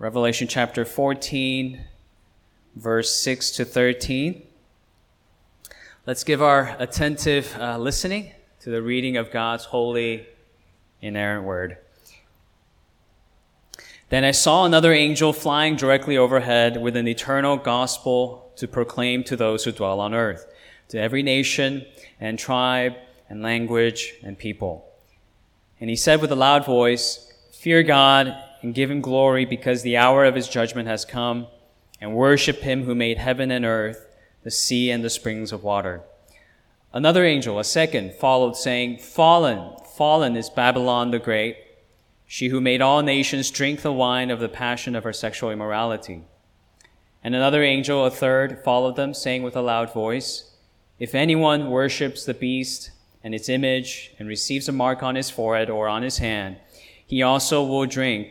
Revelation chapter 14, verse 6 to 13. Let's give our attentive uh, listening to the reading of God's holy, inerrant word. Then I saw another angel flying directly overhead with an eternal gospel to proclaim to those who dwell on earth, to every nation and tribe and language and people. And he said with a loud voice, Fear God and give him glory because the hour of his judgment has come, and worship him who made heaven and earth, the sea and the springs of water. Another angel, a second, followed, saying, Fallen, fallen is Babylon the Great, she who made all nations drink the wine of the passion of her sexual immorality. And another angel, a third, followed them, saying with a loud voice, If anyone worships the beast and its image and receives a mark on his forehead or on his hand, he also will drink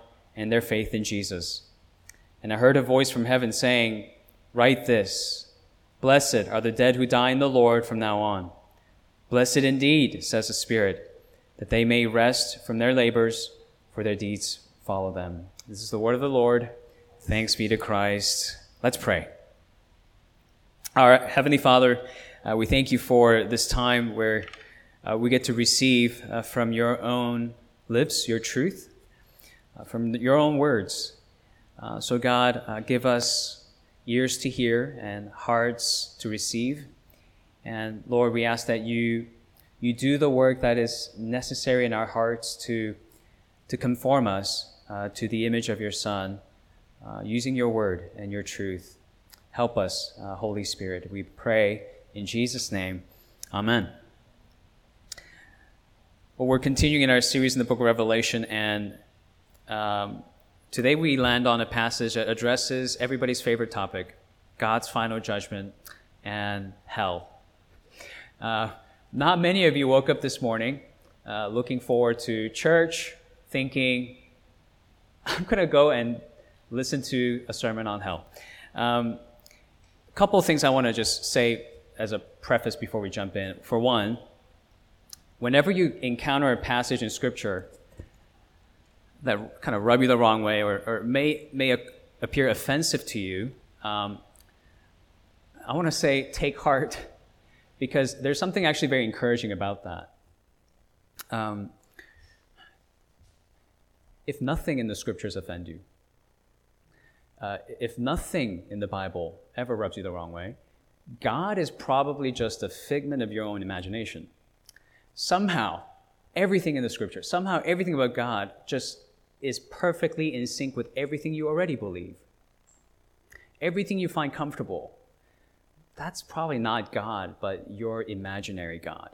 and their faith in Jesus. And I heard a voice from heaven saying, Write this Blessed are the dead who die in the Lord from now on. Blessed indeed, says the Spirit, that they may rest from their labors, for their deeds follow them. This is the word of the Lord. Thanks be to Christ. Let's pray. Our Heavenly Father, uh, we thank you for this time where uh, we get to receive uh, from your own lips your truth uh, from your own words. Uh, so, God, uh, give us ears to hear and hearts to receive. And Lord, we ask that you you do the work that is necessary in our hearts to to conform us uh, to the image of your Son, uh, using your word and your truth. Help us, uh, Holy Spirit. We pray in Jesus' name. Amen. Well, we're continuing in our series in the book of Revelation, and um, today we land on a passage that addresses everybody's favorite topic God's final judgment and hell. Uh, not many of you woke up this morning uh, looking forward to church, thinking, I'm going to go and listen to a sermon on hell. Um, a couple of things I want to just say as a preface before we jump in. For one, whenever you encounter a passage in Scripture that kind of rub you the wrong way or, or may, may appear offensive to you, um, I want to say take heart because there's something actually very encouraging about that. Um, if nothing in the scriptures offend you, uh, if nothing in the Bible ever rubs you the wrong way, God is probably just a figment of your own imagination. Somehow, everything in the scripture, somehow everything about God just is perfectly in sync with everything you already believe. Everything you find comfortable, that's probably not God, but your imaginary God.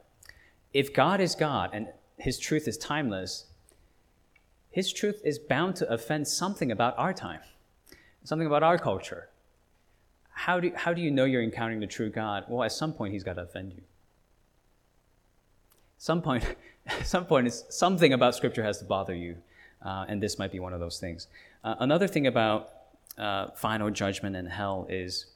If God is God and his truth is timeless, his truth is bound to offend something about our time, something about our culture. How do, how do you know you're encountering the true God? Well, at some point, he's got to offend you. Some point, some point, something about Scripture has to bother you uh, and this might be one of those things. Uh, another thing about uh, final judgment and hell is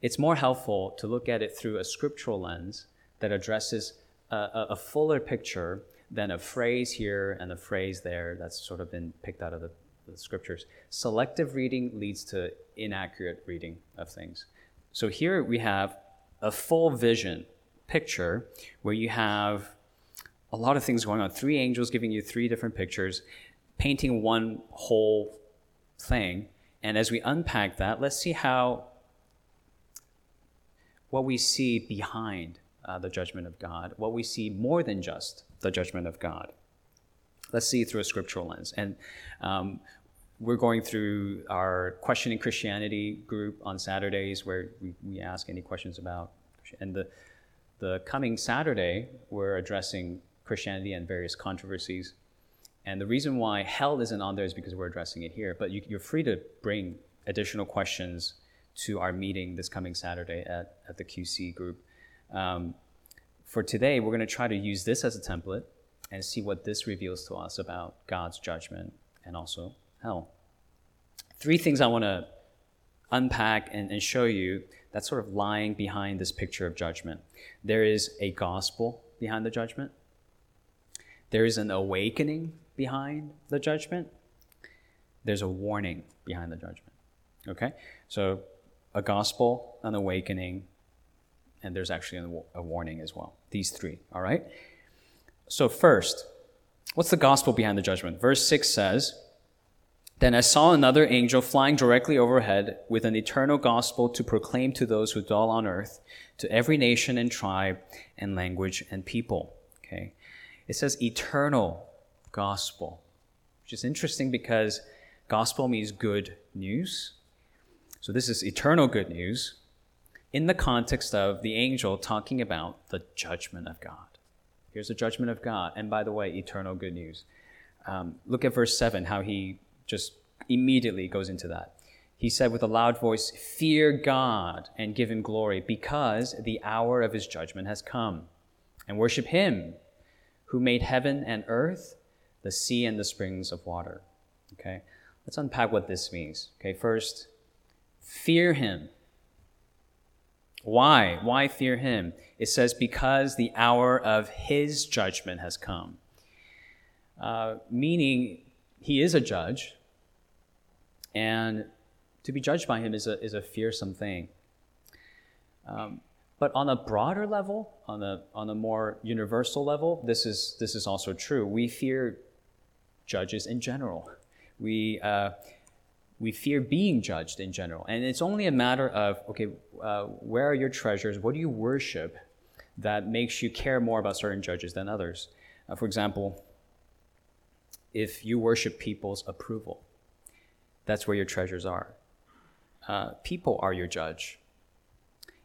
it's more helpful to look at it through a scriptural lens that addresses a, a fuller picture than a phrase here and a phrase there that's sort of been picked out of the, the scriptures. Selective reading leads to inaccurate reading of things. So here we have a full vision picture where you have a lot of things going on. Three angels giving you three different pictures, painting one whole thing. And as we unpack that, let's see how what we see behind uh, the judgment of God, what we see more than just the judgment of God. Let's see through a scriptural lens. And um, we're going through our questioning Christianity group on Saturdays where we, we ask any questions about. And the, the coming Saturday, we're addressing Christianity and various controversies. And the reason why hell isn't on there is because we're addressing it here. But you, you're free to bring additional questions to our meeting this coming Saturday at, at the QC group. Um, for today, we're going to try to use this as a template and see what this reveals to us about God's judgment and also hell. Three things I want to unpack and, and show you that's sort of lying behind this picture of judgment. There is a gospel behind the judgment, there is an awakening behind the judgment, there's a warning behind the judgment. Okay? So, a gospel, an awakening, and there's actually a warning as well. These three, all right? So, first, what's the gospel behind the judgment? Verse 6 says, Then I saw another angel flying directly overhead with an eternal gospel to proclaim to those who dwell on earth, to every nation and tribe and language and people. Okay? It says eternal gospel, which is interesting because gospel means good news. So, this is eternal good news in the context of the angel talking about the judgment of God. Here's the judgment of God. And by the way, eternal good news. Um, look at verse 7, how he just immediately goes into that. He said with a loud voice, Fear God and give him glory, because the hour of his judgment has come. And worship him who made heaven and earth, the sea and the springs of water. Okay? Let's unpack what this means. Okay, first, fear him. Why? Why fear him? It says, because the hour of his judgment has come. Uh, meaning, he is a judge, and to be judged by him is a, is a fearsome thing. Um, but on a broader level, on a, on a more universal level, this is, this is also true. We fear judges in general. We, uh, we fear being judged in general. And it's only a matter of, okay, uh, where are your treasures? What do you worship that makes you care more about certain judges than others? Uh, for example, if you worship people's approval, that's where your treasures are. Uh, people are your judge.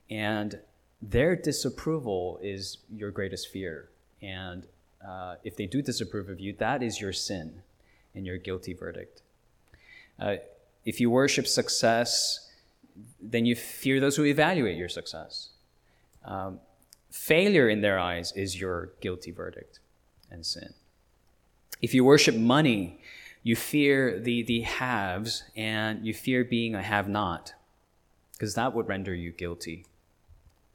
And their disapproval is your greatest fear. And uh, if they do disapprove of you, that is your sin and your guilty verdict. Uh, if you worship success, then you fear those who evaluate your success. Um, failure in their eyes is your guilty verdict and sin. If you worship money, you fear the, the haves and you fear being a have not, because that would render you guilty.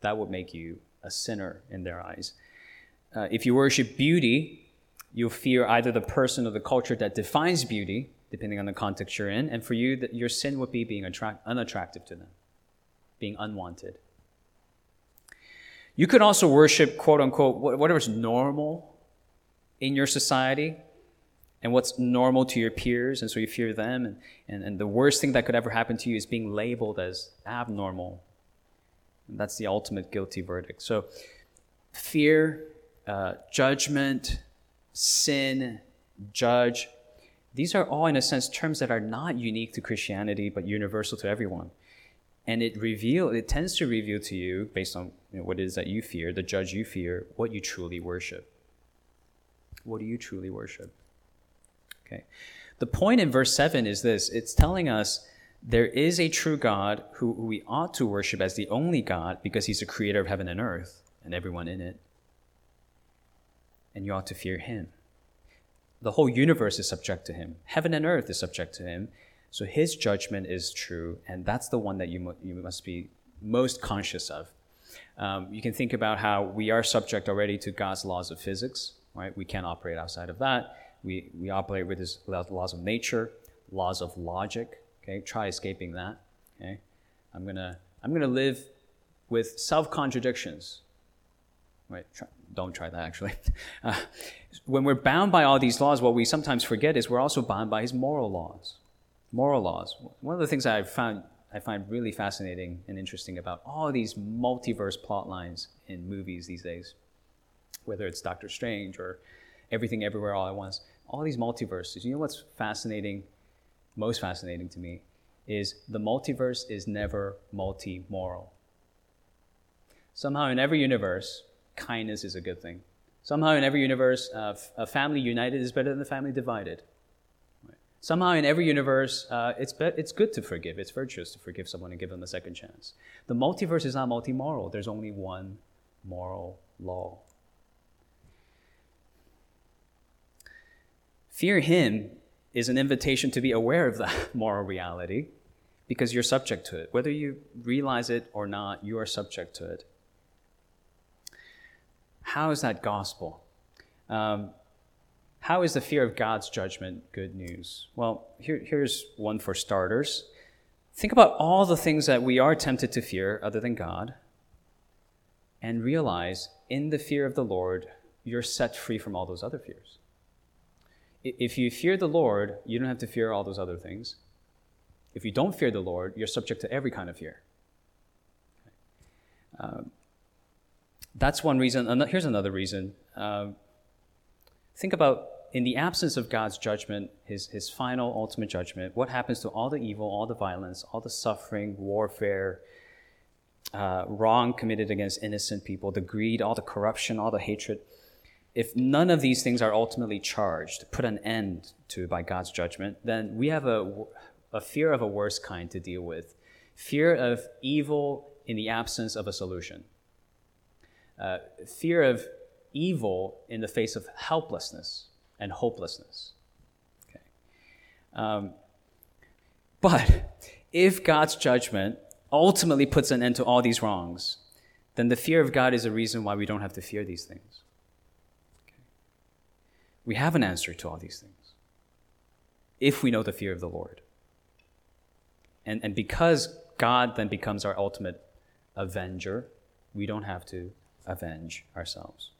That would make you a sinner in their eyes. Uh, if you worship beauty, you'll fear either the person or the culture that defines beauty, depending on the context you're in. And for you, your sin would be being attract, unattractive to them, being unwanted. You could also worship, quote unquote, whatever's normal in your society and what's normal to your peers. And so you fear them. And, and, and the worst thing that could ever happen to you is being labeled as abnormal. That's the ultimate guilty verdict. So fear, uh, judgment, sin, judge, these are all, in a sense, terms that are not unique to Christianity, but universal to everyone. And it reveal it tends to reveal to you, based on you know, what it is that you fear, the judge you fear, what you truly worship. What do you truly worship? Okay. The point in verse 7 is this it's telling us there is a true God who, we ought to worship as the only God because he's the creator of heaven and earth and everyone in it. And you ought to fear him the whole universe is subject to him. Heaven and earth is subject to him. So his judgment is true, and that's the one that you, you must be most conscious of. Um, you can think about how we are subject already to God's laws of physics, right? We can't operate outside of that. We, we operate with his laws of nature, laws of logic. Okay, try escaping that. Okay, I'm gonna I'm gonna live with self contradictions. Right, try, don't try that actually. Uh, when we're bound by all these laws, what we sometimes forget is we're also bound by his moral laws. Moral laws. One of the things I found I find really fascinating and interesting about all these multiverse plot lines in movies these days, whether it's Doctor Strange or Everything Everywhere All at Once, all these multiverses. You know what's fascinating, most fascinating to me, is the multiverse is never multi-moral. Somehow in every universe, kindness is a good thing. Somehow in every universe, uh, a family united is better than a family divided. Somehow in every universe, uh, it's, be- it's good to forgive. It's virtuous to forgive someone and give them a second chance. The multiverse is not multi-moral. There's only one moral law. Fear Him is an invitation to be aware of that moral reality because you're subject to it. Whether you realize it or not, you are subject to it. How is that gospel? Um, how is the fear of God's judgment good news? Well, here, here's one for starters. Think about all the things that we are tempted to fear other than God, and realize in the fear of the Lord, you're set free from all those other fears. If you fear the Lord, you don't have to fear all those other things. If you don't fear the Lord, you're subject to every kind of fear. Um, that's one reason. Here's another reason. Um, think about in the absence of God's judgment, his, his final ultimate judgment, what happens to all the evil, all the violence, all the suffering, warfare, uh, wrong committed against innocent people, the greed, all the corruption, all the hatred? If none of these things are ultimately charged, put an end to by God's judgment, then we have a, a fear of a worse kind to deal with fear of evil in the absence of a solution uh, fear of evil in the face of helplessness and hopelessness. Okay. Um, but if God's judgment ultimately puts an end to all these wrongs, then the fear of God is a reason why we don't have to fear these things. We have an answer to all these things if we know the fear of the Lord. And, and because God then becomes our ultimate avenger, we don't have to avenge ourselves.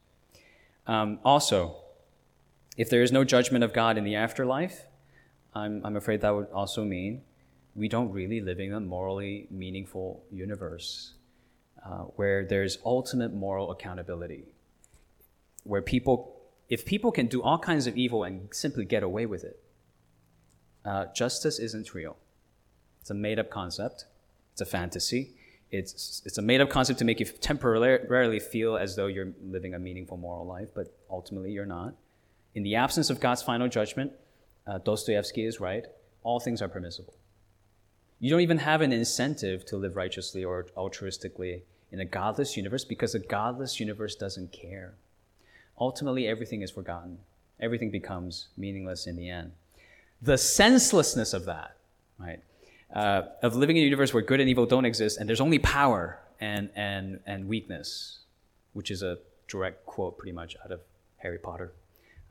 Um, also, if there is no judgment of God in the afterlife, I'm, I'm afraid that would also mean we don't really live in a morally meaningful universe uh, where there's ultimate moral accountability. Where people, if people can do all kinds of evil and simply get away with it, uh, justice isn't real. It's a made up concept, it's a fantasy, it's, it's a made up concept to make you temporarily feel as though you're living a meaningful moral life, but ultimately you're not. In the absence of God's final judgment, uh, Dostoevsky is right, all things are permissible. You don't even have an incentive to live righteously or altruistically in a godless universe because a godless universe doesn't care. Ultimately, everything is forgotten, everything becomes meaningless in the end. The senselessness of that, right? uh, of living in a universe where good and evil don't exist, and there's only power and, and, and weakness, which is a direct quote pretty much out of Harry Potter,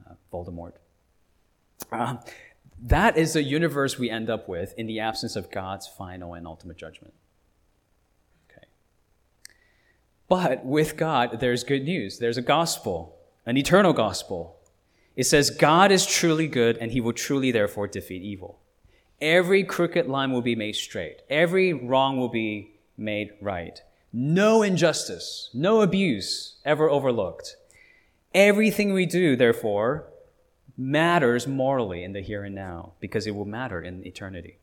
uh, Voldemort. Uh, that is the universe we end up with in the absence of God's final and ultimate judgment. Okay. But with God, there's good news. There's a gospel, an eternal gospel. It says, God is truly good, and he will truly, therefore, defeat evil. Every crooked line will be made straight. Every wrong will be made right. No injustice, no abuse ever overlooked. Everything we do, therefore, matters morally in the here and now because it will matter in eternity.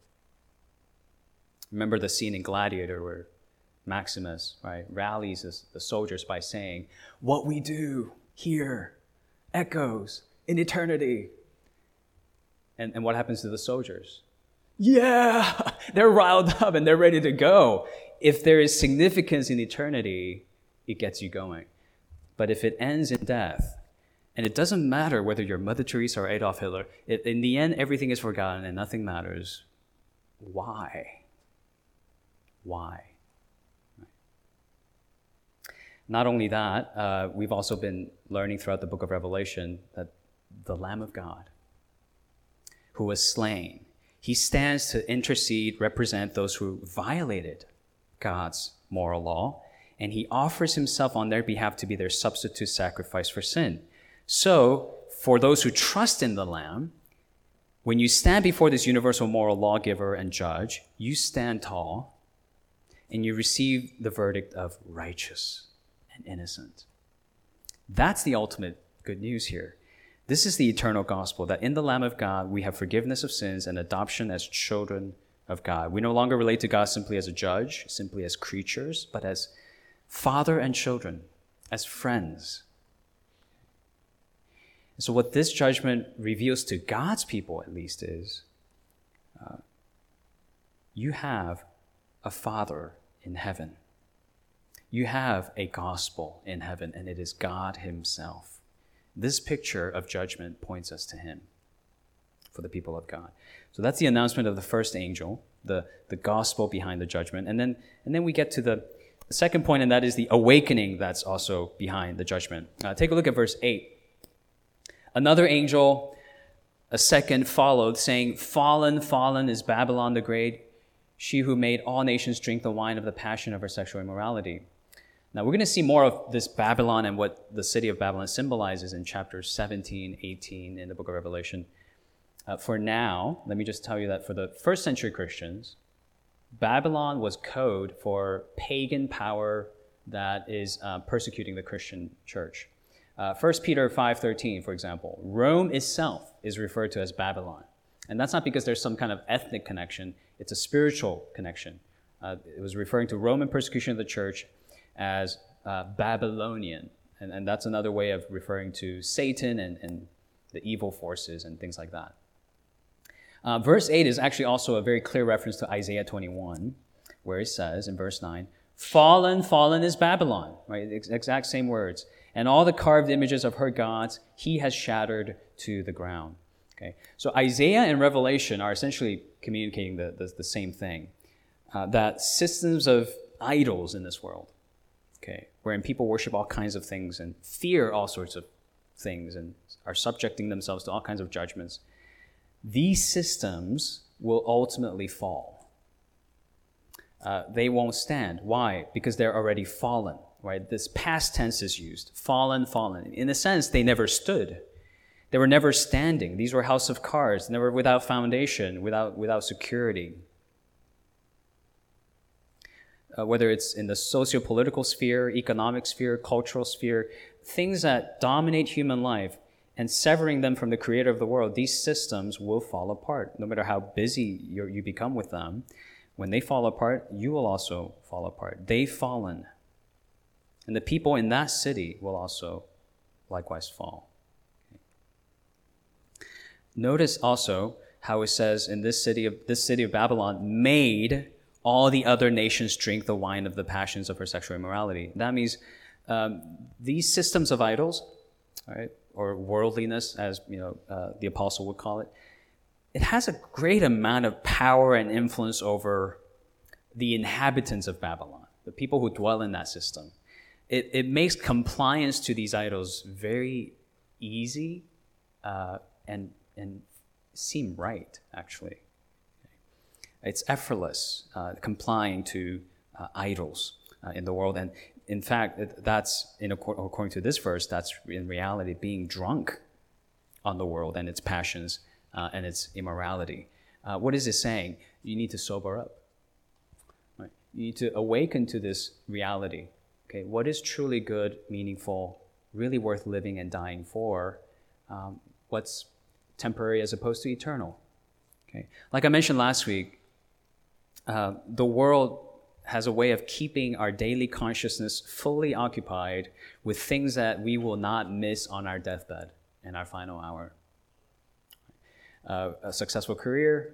Remember the scene in Gladiator where Maximus, right, rallies the soldiers by saying, What we do here echoes in eternity. And, and what happens to the soldiers? yeah, they're riled up and they're ready to go. If there is significance in eternity, it gets you going. But if it ends in death, and it doesn't matter whether you're Mother Teresa or Adolf Hitler, it, in the end, everything is forgotten and nothing matters. Why? Why? Not only that, uh, we've also been learning throughout the book of Revelation that the Lamb of God, who was slain, he stands to intercede, represent those who violated God's moral law, and he offers himself on their behalf to be their substitute sacrifice for sin. So, for those who trust in the Lamb, when you stand before this universal moral lawgiver and judge, you stand tall and you receive the verdict of righteous and innocent. That's the ultimate good news here. This is the eternal gospel that in the Lamb of God we have forgiveness of sins and adoption as children of God. We no longer relate to God simply as a judge, simply as creatures, but as father and children, as friends. So, what this judgment reveals to God's people, at least, is uh, you have a Father in heaven. You have a gospel in heaven, and it is God Himself. This picture of judgment points us to Him for the people of God. So that's the announcement of the first angel, the, the gospel behind the judgment. And then, and then we get to the, second point, and that is the awakening that's also behind the judgment. Uh, take a look at verse 8. Another angel, a second, followed, saying, Fallen, fallen is Babylon the Great, she who made all nations drink the wine of the passion of her sexual immorality. Now, we're going to see more of this Babylon and what the city of Babylon symbolizes in chapters 17, 18 in the book of Revelation. Uh, for now, let me just tell you that for the first century Christians, Babylon was code for pagan power that is uh, persecuting the Christian church. Uh, 1 Peter 5.13, for example, Rome itself is referred to as Babylon. And that's not because there's some kind of ethnic connection, it's a spiritual connection. Uh, it was referring to Roman persecution of the church as uh, Babylonian. And, and that's another way of referring to Satan and, and the evil forces and things like that. Uh, verse 8 is actually also a very clear reference to Isaiah 21, where it says in verse 9, Fallen, fallen is Babylon, right? Exact same words. And all the carved images of her gods he has shattered to the ground. Okay? So Isaiah and Revelation are essentially communicating the, the, the same thing uh, that systems of idols in this world, okay, wherein people worship all kinds of things and fear all sorts of things and are subjecting themselves to all kinds of judgments, these systems will ultimately fall. Uh, they won't stand. Why? Because they're already fallen, right? This past tense is used. Fallen, fallen. In a sense, they never stood. They were never standing. These were house of cards, never without foundation, without, without security. Uh, whether it's in the socio political sphere, economic sphere, cultural sphere, things that dominate human life and severing them from the creator of the world, these systems will fall apart. No matter how busy you become with them, when they fall apart, you will also fall apart. They've fallen. And the people in that city will also likewise fall. Okay. Notice also how it says in this city of this city of Babylon made all the other nations drink the wine of the passions of her sexual immorality. That means um, these systems of idols, right, or worldliness, as you know, uh, the apostle would call it, it has a great amount of power and influence over the inhabitants of Babylon, the people who dwell in that system. It, it makes compliance to these idols very easy uh, and, and seem right, actually. It's effortless uh, complying to uh, idols uh, in the world. And in fact, that's in, according to this verse, that's in reality being drunk on the world and its passions uh, and its immorality. Uh, what is it saying? You need to sober up. Right? You need to awaken to this reality. Okay, what is truly good, meaningful, really worth living and dying for? Um, what's temporary as opposed to eternal? Okay, like I mentioned last week, uh, the world has a way of keeping our daily consciousness fully occupied with things that we will not miss on our deathbed in our final hour. Uh, a successful career,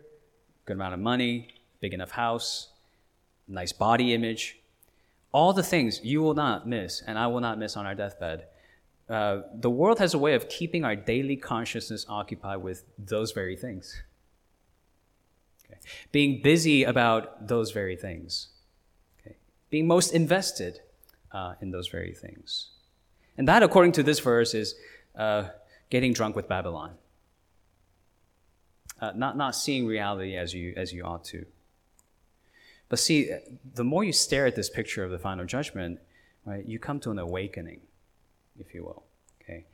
good amount of money, big enough house, nice body image, all the things you will not miss and I will not miss on our deathbed. Uh, the world has a way of keeping our daily consciousness occupied with those very things. Okay. Being busy about those very things being most invested uh, in those very things. And that, according to this verse, is uh, getting drunk with Babylon. Uh, not, not seeing reality as you, as you ought to. But see, the more you stare at this picture of the final judgment, right, you come to an awakening, if you will. Okay?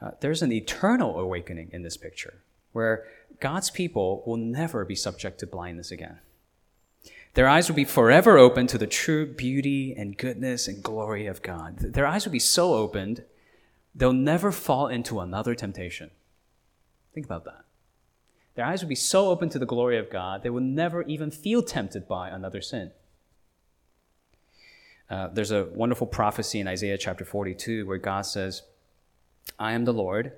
Uh, there's an eternal awakening in this picture where God's people will never be subject to blindness again. Their eyes will be forever open to the true beauty and goodness and glory of God. Their eyes will be so opened, they'll never fall into another temptation. Think about that. Their eyes will be so open to the glory of God, they will never even feel tempted by another sin. Uh, there's a wonderful prophecy in Isaiah chapter 42 where God says, I am the Lord,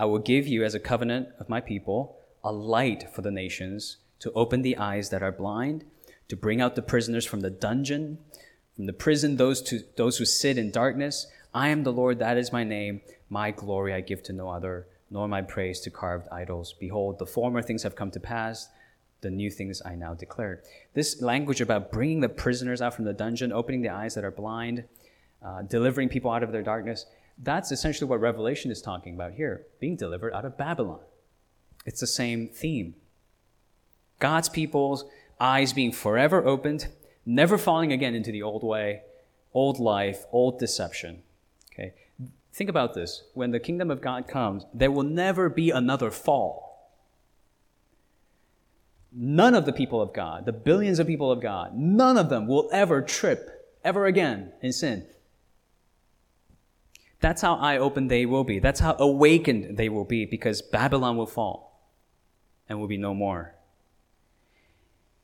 I will give you as a covenant of my people a light for the nations to open the eyes that are blind, to bring out the prisoners from the dungeon, from the prison, those, to, those who sit in darkness. I am the Lord, that is my name. My glory I give to no other, nor my praise to carved idols. Behold, the former things have come to pass, the new things I now declare. This language about bringing the prisoners out from the dungeon, opening the eyes that are blind, uh, delivering people out of their darkness, that's essentially what Revelation is talking about here being delivered out of Babylon. It's the same theme. God's people's eyes being forever opened, never falling again into the old way, old life, old deception. Okay? Think about this. When the kingdom of God comes, there will never be another fall. None of the people of God, the billions of people of God, none of them will ever trip ever again in sin. That's how eye open they will be. That's how awakened they will be because Babylon will fall and will be no more.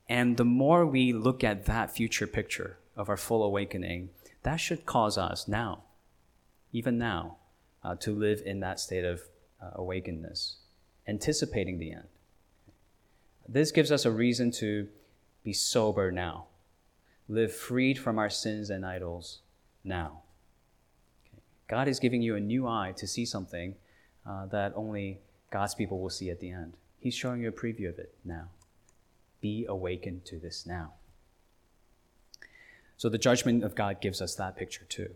And the more we look at that future picture of our full awakening, that should cause us now, even now, uh, to live in that state of uh, awakenedness, anticipating the end. This gives us a reason to be sober now, live freed from our sins and idols now. God is giving you a new eye to see something uh, that only God's people will see at the end. He's showing you a preview of it now. Be awakened to this now. So the judgment of God gives us that picture too.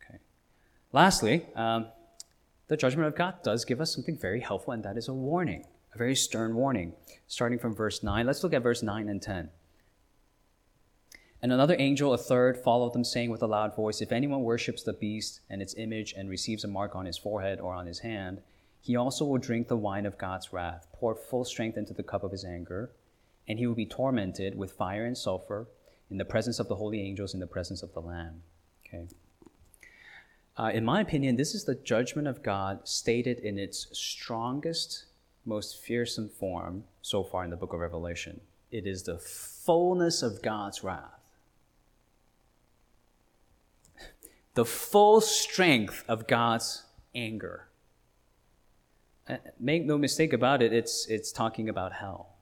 Okay. Lastly, um, the judgment of God does give us something very helpful, and that is a warning, a very stern warning. Starting from verse 9, let's look at verse 9 and 10. And another angel, a third, followed them, saying with a loud voice If anyone worships the beast and its image and receives a mark on his forehead or on his hand, he also will drink the wine of God's wrath, poured full strength into the cup of his anger and he will be tormented with fire and sulfur in the presence of the holy angels, in the presence of the Lamb. Okay. Uh, in my opinion, this is the judgment of God stated in its strongest, most fearsome form so far in the book of Revelation. It is the fullness of God's wrath. The full strength of God's anger. Uh, make no mistake about it, it's, it's talking about hell.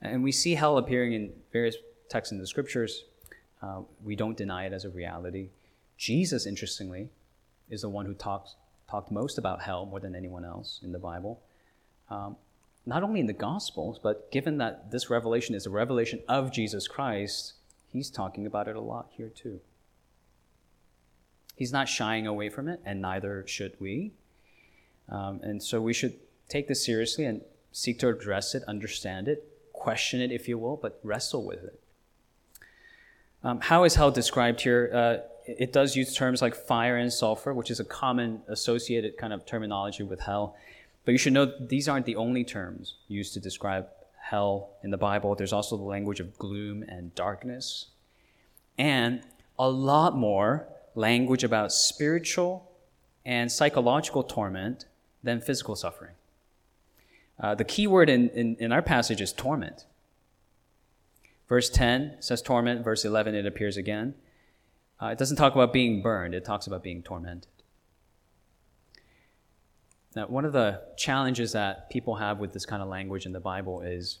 And we see hell appearing in various texts in the scriptures. Uh, we don't deny it as a reality. Jesus, interestingly, is the one who talks, talked most about hell more than anyone else in the Bible. Um, not only in the Gospels, but given that this revelation is a revelation of Jesus Christ, he's talking about it a lot here too. He's not shying away from it, and neither should we. Um, and so we should take this seriously and seek to address it, understand it, question it, if you will, but wrestle with it. Um, how is hell described here? Uh, it does use terms like fire and sulfur, which is a common associated kind of terminology with hell. But you should know these aren't the only terms used to describe hell in the Bible. There's also the language of gloom and darkness, and a lot more language about spiritual and psychological torment than physical suffering. Uh, the key word in, in, in our passage is torment. Verse 10 says torment. Verse 11, it appears again. Uh, it doesn't talk about being burned, it talks about being tormented. Now, one of the challenges that people have with this kind of language in the Bible is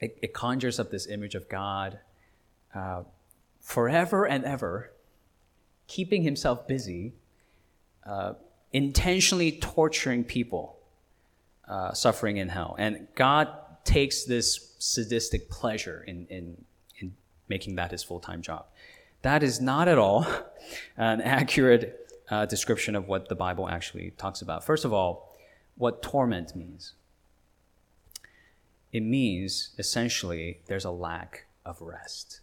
it, it conjures up this image of God uh, forever and ever keeping himself busy, uh, intentionally torturing people uh, suffering in hell. And God takes this sadistic pleasure in, in, in making that his full time job. That is not at all an accurate uh, description of what the Bible actually talks about. First of all, what torment means. It means essentially there's a lack of rest.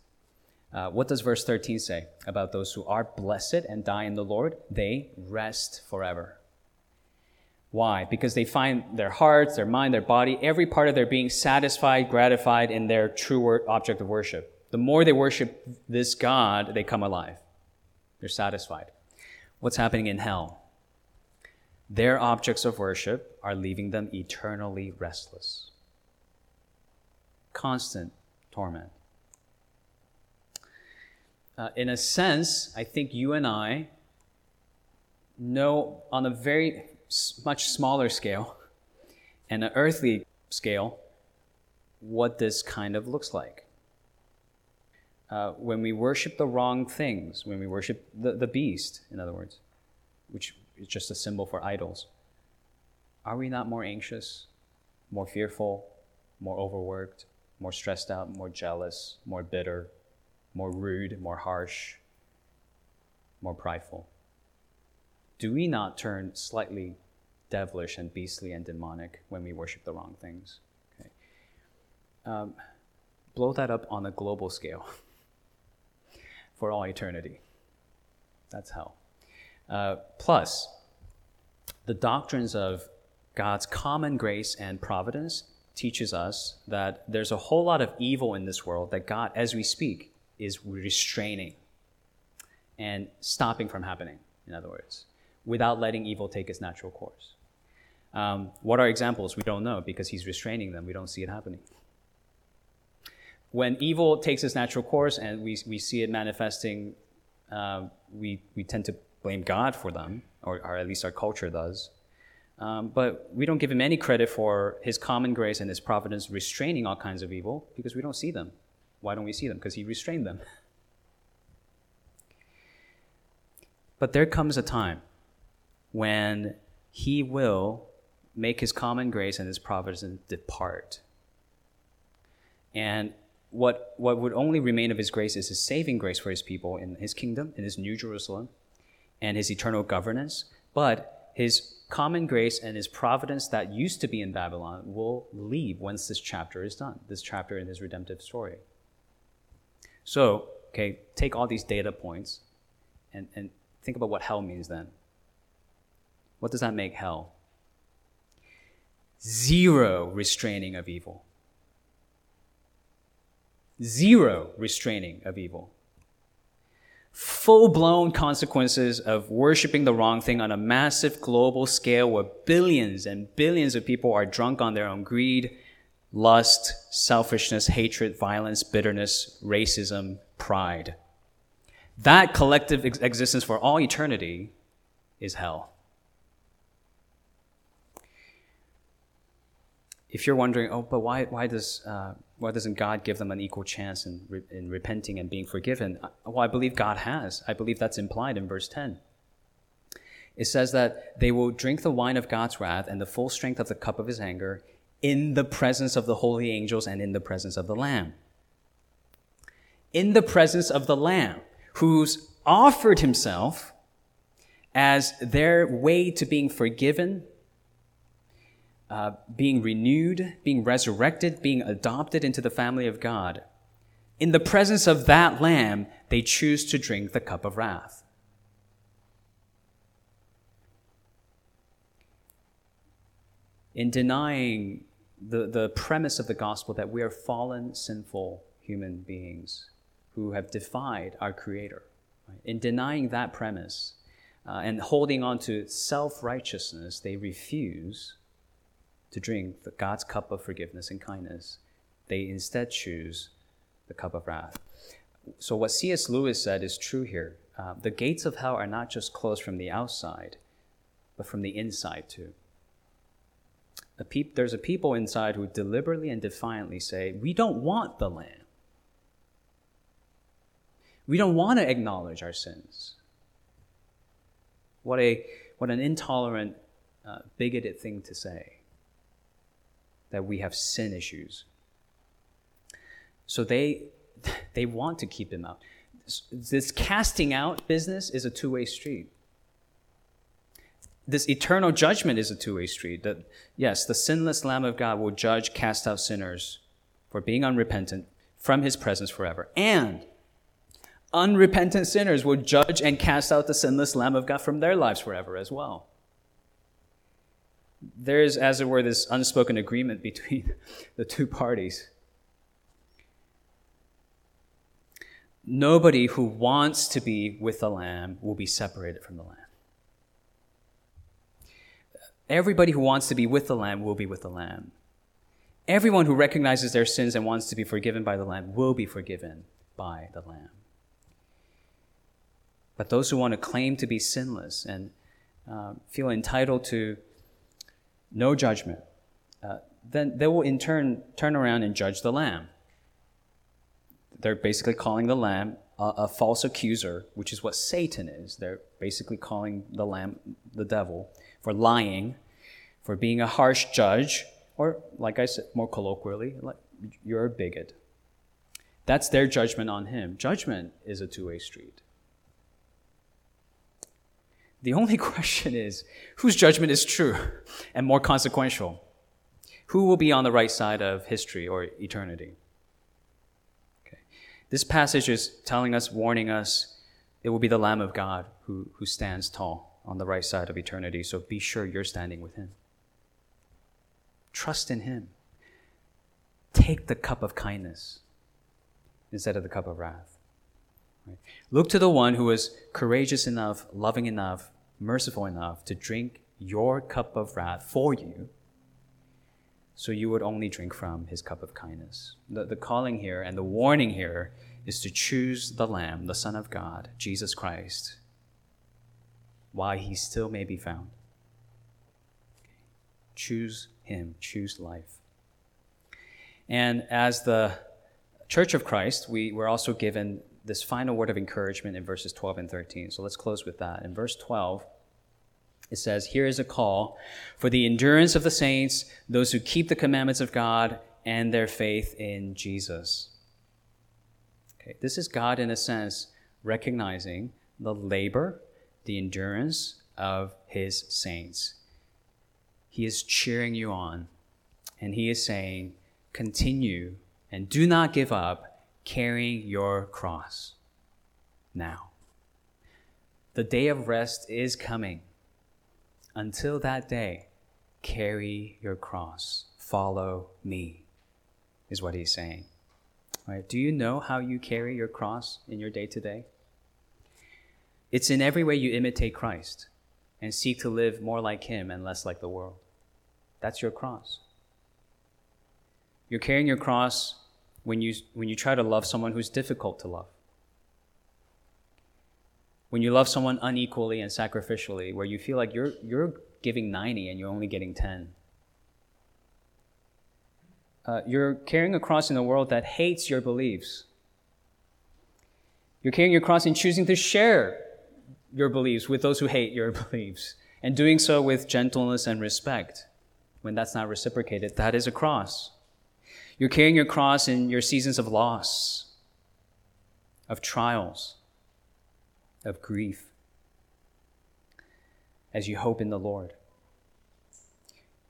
Uh, what does verse 13 say about those who are blessed and die in the Lord? They rest forever. Why? Because they find their hearts, their mind, their body, every part of their being satisfied, gratified in their true object of worship. The more they worship this God, they come alive. They're satisfied. What's happening in hell? Their objects of worship are leaving them eternally restless. Constant torment. Uh, in a sense, I think you and I know on a very much smaller scale and an earthly scale, what this kind of looks like. Uh, when we worship the wrong things, when we worship the, the beast, in other words, which is just a symbol for idols, are we not more anxious, more fearful, more overworked, more stressed out, more jealous, more bitter, more rude, more harsh, more prideful? Do we not turn slightly devilish and beastly and demonic when we worship the wrong things? Okay. Um, blow that up on a global scale for all eternity. That's hell. Uh, plus, the doctrines of God's common grace and providence teaches us that there's a whole lot of evil in this world that God, as we speak, is restraining and stopping from happening, in other words, without letting evil take its natural course. Um, what are examples? We don't know because he's restraining them. We don't see it happening. When evil takes its natural course and we, we see it manifesting, uh, we, we tend to blame God for them, or, or at least our culture does. Um, but we don't give him any credit for his common grace and his providence restraining all kinds of evil because we don't see them. Why don't we see them? Because he restrained them. But there comes a time when he will make his common grace and his providence depart. And what, what would only remain of his grace is his saving grace for his people in his kingdom, in his new Jerusalem, and his eternal governance. But his common grace and his providence that used to be in Babylon will leave once this chapter is done, this chapter in his redemptive story. So, okay, take all these data points and, and think about what hell means then. What does that make hell? Zero restraining of evil. Zero restraining of evil full blown consequences of worshiping the wrong thing on a massive global scale where billions and billions of people are drunk on their own greed, lust, selfishness, hatred, violence, bitterness, racism, pride. That collective ex- existence for all eternity is hell. If you're wondering, oh, but why, why does uh, why doesn't God give them an equal chance in, re- in repenting and being forgiven? Uh, well, I believe God has. I believe that's implied in verse 10. It says that they will drink the wine of God's wrath and the full strength of the cup of his anger in the presence of the holy angels and in the presence of the Lamb. In the presence of the Lamb, who's offered himself as their way to being forgiven uh, being renewed, being resurrected, being adopted into the family of God. In the presence of that lamb, they choose to drink the cup of wrath. In denying the, the premise of the gospel that we are fallen, sinful human beings who have defied our Creator, right? in denying that premise uh, and holding on to self righteousness, they refuse to drink the God's cup of forgiveness and kindness. They instead choose the cup of wrath. So, what C.S. Lewis said is true here. Uh, the gates of hell are not just closed from the outside, but from the inside too. Peop- there's a people inside who deliberately and defiantly say, We don't want the Lamb. We don't want to acknowledge our sins. What, a, what an intolerant, uh, bigoted thing to say that we have sin issues. So they they want to keep him out. This, casting out business is a two-way street. This eternal judgment is a two-way street. That yes, the sinless Lamb of God will judge, cast out sinners for being unrepentant from his presence forever. And unrepentant sinners will judge and cast out the sinless Lamb of God from their lives forever as well there's, as it were, this unspoken agreement between the two parties. Nobody who wants to be with the Lamb will be separated from the Lamb. Everybody who wants to be with the Lamb will be with the Lamb. Everyone who recognizes their sins and wants to be forgiven by the Lamb will be forgiven by the Lamb. But those who want to claim to be sinless and uh, feel entitled to no judgment, uh, then they will in turn turn around and judge the lamb. They're basically calling the lamb a, a false accuser, which is what Satan is. They're basically calling the lamb the devil for lying, for being a harsh judge, or like I said more colloquially, like you're a bigot. That's their judgment on him. Judgment is a two way street. The only question is whose judgment is true and more consequential? Who will be on the right side of history or eternity? Okay. This passage is telling us, warning us, it will be the Lamb of God who, who stands tall on the right side of eternity. So be sure you're standing with him. Trust in him. Take the cup of kindness instead of the cup of wrath. Right? Look to the one who was courageous enough, loving enough, merciful enough to drink your cup of wrath for you, so you would only drink from his cup of kindness. The, the calling here and the warning here is to choose the Lamb, the Son of God, Jesus Christ, while he still may be found. Choose him, choose life. And as the Church of Christ, we were also given this final word of encouragement in verses 12 and 13. So let's close with that. In verse 12, it says, Here is a call for the endurance of the saints, those who keep the commandments of God and their faith in Jesus. Okay, this is God, in a sense, recognizing the labor, the endurance of his saints. He is cheering you on, and he is saying, Continue and do not give up carrying your cross now. The day of rest is coming. Until that day, carry your cross. Follow me, is what he's saying. Right? Do you know how you carry your cross in your day to day? It's in every way you imitate Christ and seek to live more like him and less like the world. That's your cross. You're carrying your cross when you, when you try to love someone who's difficult to love. When you love someone unequally and sacrificially, where you feel like you're, you're giving 90 and you're only getting 10. Uh, you're carrying a cross in a world that hates your beliefs. You're carrying your cross in choosing to share your beliefs with those who hate your beliefs, and doing so with gentleness and respect. When that's not reciprocated, that is a cross. You're carrying your cross in your seasons of loss, of trials, of grief, as you hope in the Lord.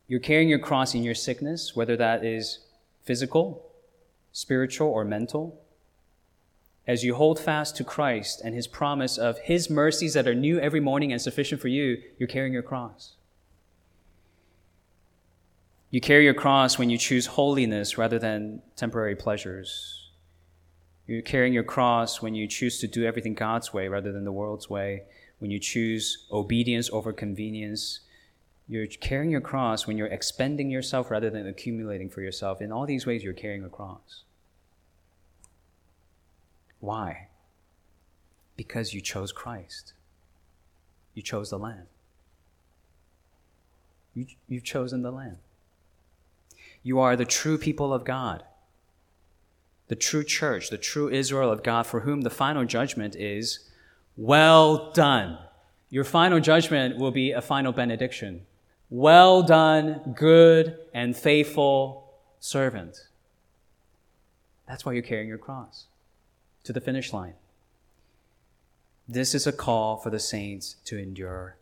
You're carrying your cross in your sickness, whether that is physical, spiritual, or mental. As you hold fast to Christ and his promise of his mercies that are new every morning and sufficient for you, you're carrying your cross. You carry your cross when you choose holiness rather than temporary pleasures. You're carrying your cross when you choose to do everything God's way rather than the world's way, when you choose obedience over convenience. You're carrying your cross when you're expending yourself rather than accumulating for yourself. In all these ways, you're carrying a cross. Why? Because you chose Christ. You chose the Lamb. You, you've chosen the Lamb. You are the true people of God, the true church, the true Israel of God, for whom the final judgment is well done. Your final judgment will be a final benediction. Well done, good and faithful servant. That's why you're carrying your cross to the finish line. This is a call for the saints to endure.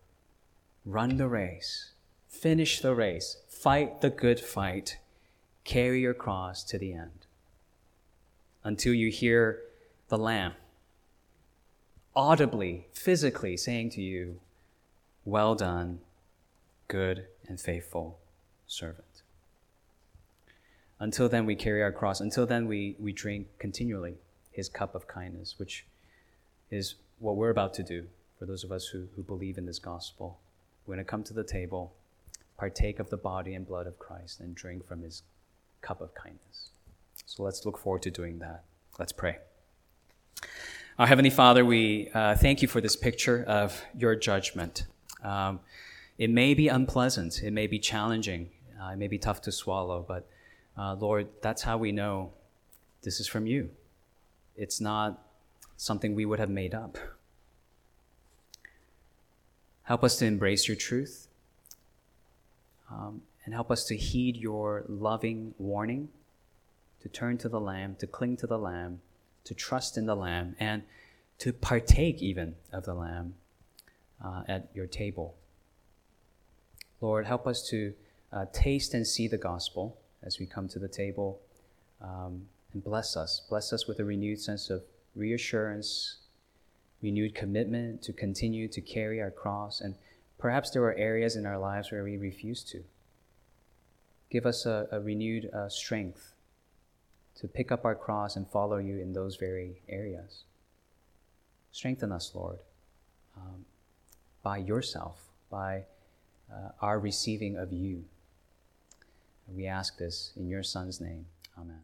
Run the race, finish the race, fight the good fight, Carry your cross to the end until you hear the Lamb audibly, physically saying to you, Well done, good and faithful servant. Until then, we carry our cross. Until then, we, we drink continually his cup of kindness, which is what we're about to do for those of us who, who believe in this gospel. We're going to come to the table, partake of the body and blood of Christ, and drink from his cup of kindness. So let's look forward to doing that. Let's pray. Our Heavenly Father, we uh, thank you for this picture of your judgment Um, it may be unpleasant, it may be challenging, uh, it may be tough to swallow, but uh, Lord, that's how we know this is from you. It's not something we would have made up. Help us to embrace your truth um, and help us to heed your loving warning to turn to the Lamb, to cling to the Lamb, to trust in the Lamb, and to partake even of the Lamb uh, at your table. Lord, help us to uh, taste and see the gospel as we come to the table. Um, and bless us. Bless us with a renewed sense of reassurance, renewed commitment to continue to carry our cross. And perhaps there are areas in our lives where we refuse to. Give us a, a renewed uh, strength to pick up our cross and follow you in those very areas. Strengthen us, Lord, um, by yourself, by uh, our receiving of you. We ask this in your Son's name. Amen.